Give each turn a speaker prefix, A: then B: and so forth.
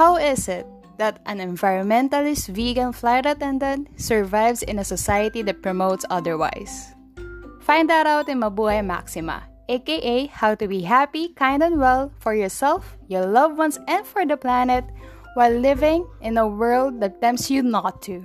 A: How is it that an environmentalist vegan flight attendant survives in a society that promotes otherwise? Find that out in Mabuhay Maxima, aka How to Be Happy, Kind, and Well for yourself, your loved ones, and for the planet while living in a world that tempts you not to.